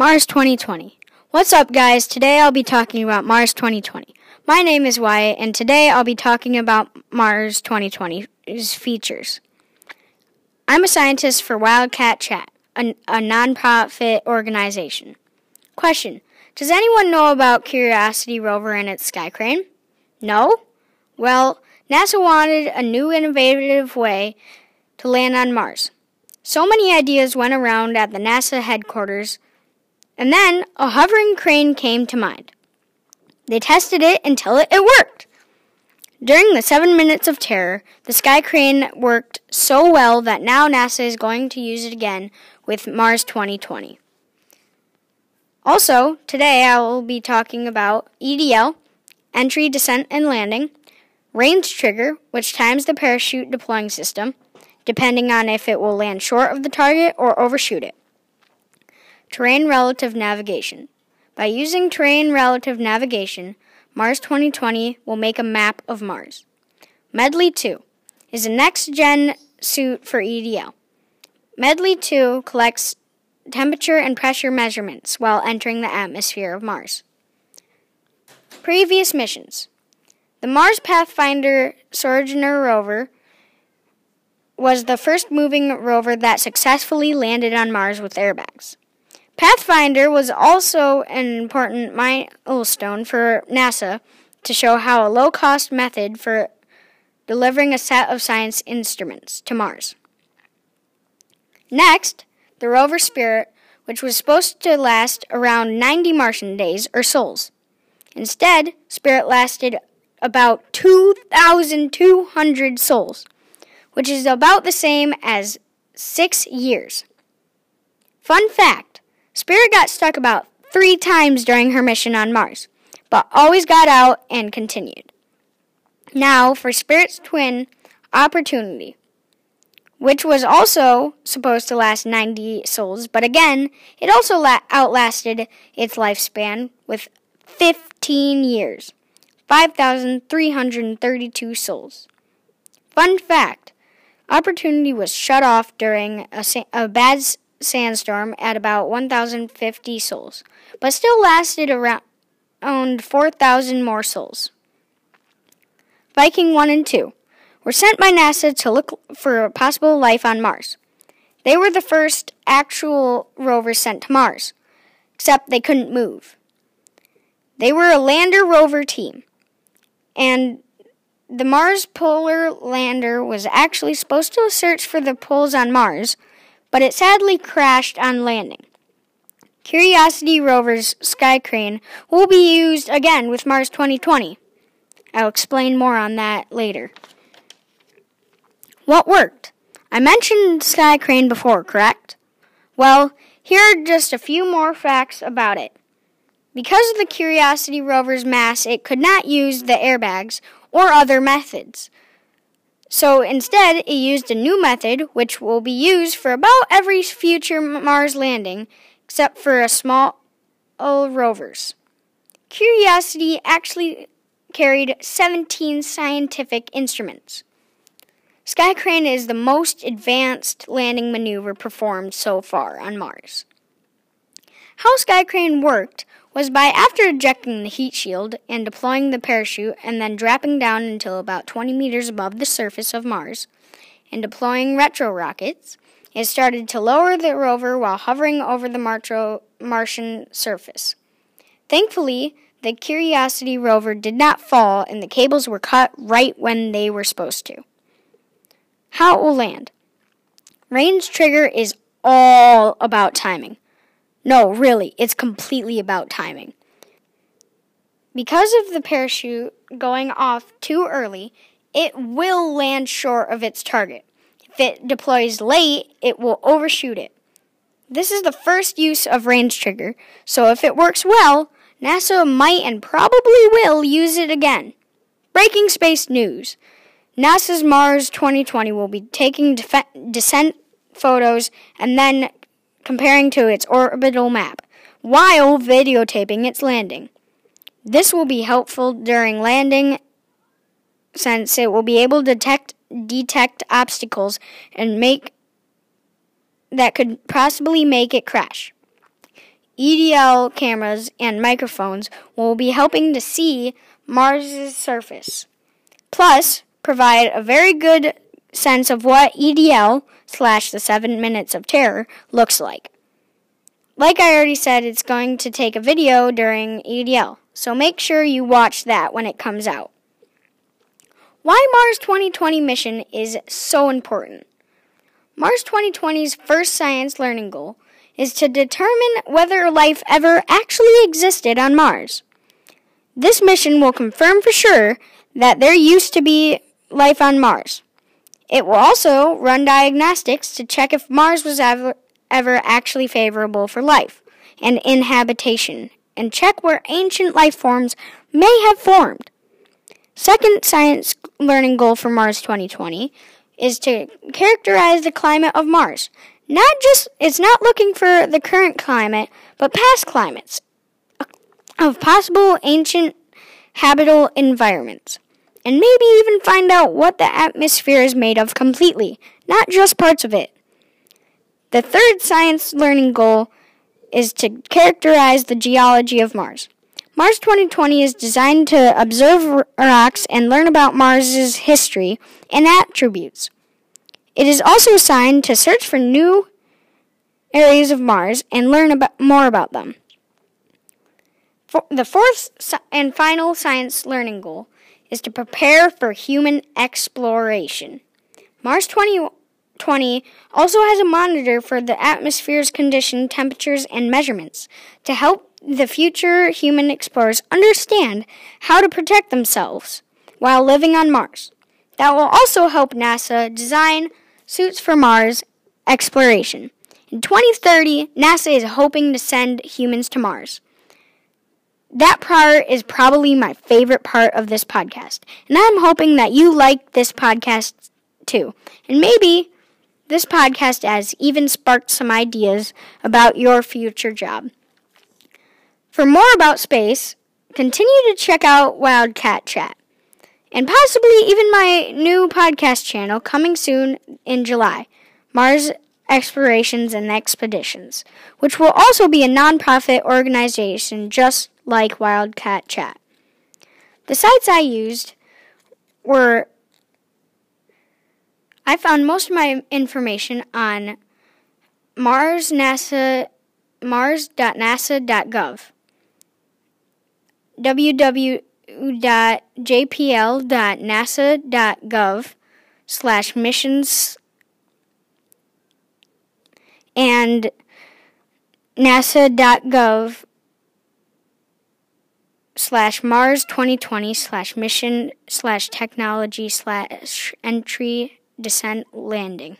Mars 2020. What's up, guys? Today I'll be talking about Mars 2020. My name is Wyatt, and today I'll be talking about Mars 2020's features. I'm a scientist for Wildcat Chat, a, a nonprofit organization. Question Does anyone know about Curiosity rover and its sky crane? No? Well, NASA wanted a new innovative way to land on Mars. So many ideas went around at the NASA headquarters and then a hovering crane came to mind. They tested it until it, it worked. During the seven minutes of terror, the sky crane worked so well that now NASA is going to use it again with Mars 2020. Also, today I will be talking about EDL, entry, descent, and landing, range trigger, which times the parachute deploying system, depending on if it will land short of the target or overshoot it. Terrain Relative Navigation. By using terrain relative navigation, Mars 2020 will make a map of Mars. MEDLI 2 is a next gen suit for EDL. MEDLI 2 collects temperature and pressure measurements while entering the atmosphere of Mars. Previous missions The Mars Pathfinder Sojourner rover was the first moving rover that successfully landed on Mars with airbags. Pathfinder was also an important milestone for NASA to show how a low cost method for delivering a set of science instruments to Mars. Next, the rover Spirit, which was supposed to last around 90 Martian days or sols. Instead, Spirit lasted about 2,200 sols, which is about the same as six years. Fun fact Spirit got stuck about three times during her mission on Mars, but always got out and continued. Now, for Spirit's twin, Opportunity, which was also supposed to last 90 sols, but again, it also la- outlasted its lifespan with 15 years, 5,332 sols. Fun fact Opportunity was shut off during a, a bad sandstorm at about 1,050 sols, but still lasted around 4,000 more sols. Viking 1 and 2 were sent by NASA to look for possible life on Mars. They were the first actual rovers sent to Mars, except they couldn't move. They were a lander rover team, and the Mars Polar Lander was actually supposed to search for the poles on Mars but it sadly crashed on landing. Curiosity rover's sky crane will be used again with Mars 2020. I'll explain more on that later. What worked? I mentioned sky crane before, correct? Well, here are just a few more facts about it. Because of the Curiosity rover's mass, it could not use the airbags or other methods. So instead, it used a new method which will be used for about every future Mars landing, except for a small rovers. Curiosity actually carried 17 scientific instruments. Sky Crane is the most advanced landing maneuver performed so far on Mars. How Sky Crane worked was by after ejecting the heat shield and deploying the parachute and then dropping down until about 20 meters above the surface of Mars and deploying retro rockets, it started to lower the rover while hovering over the Martro Martian surface. Thankfully, the Curiosity rover did not fall and the cables were cut right when they were supposed to. How it will land. Range trigger is all about timing. No, really, it's completely about timing. Because of the parachute going off too early, it will land short of its target. If it deploys late, it will overshoot it. This is the first use of range trigger, so if it works well, NASA might and probably will use it again. Breaking space news. NASA's Mars 2020 will be taking def- descent photos and then comparing to its orbital map, while videotaping its landing. This will be helpful during landing since it will be able to detect, detect obstacles and make that could possibly make it crash. EDL cameras and microphones will be helping to see Mars' surface. Plus, provide a very good sense of what EDL slash the seven minutes of terror looks like. Like I already said, it's going to take a video during EDL, so make sure you watch that when it comes out. Why Mars 2020 mission is so important. Mars 2020's first science learning goal is to determine whether life ever actually existed on Mars. This mission will confirm for sure that there used to be life on Mars. It will also run diagnostics to check if Mars was ever, ever actually favorable for life and inhabitation, and check where ancient life forms may have formed. Second science learning goal for Mars 2020 is to characterize the climate of Mars. Not just it's not looking for the current climate, but past climates of possible ancient habitable environments and maybe even find out what the atmosphere is made of completely, not just parts of it. The third science learning goal is to characterize the geology of Mars. Mars 2020 is designed to observe rocks and learn about Mars's history and attributes. It is also assigned to search for new areas of Mars and learn about, more about them. For the fourth and final science learning goal is to prepare for human exploration. Mars 2020 also has a monitor for the atmosphere's condition, temperatures, and measurements to help the future human explorers understand how to protect themselves while living on Mars. That will also help NASA design suits for Mars exploration. In 2030, NASA is hoping to send humans to Mars that part is probably my favorite part of this podcast. And I'm hoping that you like this podcast too. And maybe this podcast has even sparked some ideas about your future job. For more about space, continue to check out Wildcat Chat. And possibly even my new podcast channel coming soon in July, Mars Explorations and Expeditions, which will also be a nonprofit organization just like Wildcat Chat. The sites I used were I found most of my information on Mars NASA mars.nasa.gov www.jpl.nasa.gov slash missions and nasa.gov slash Mars 2020 slash mission slash technology slash entry descent landing.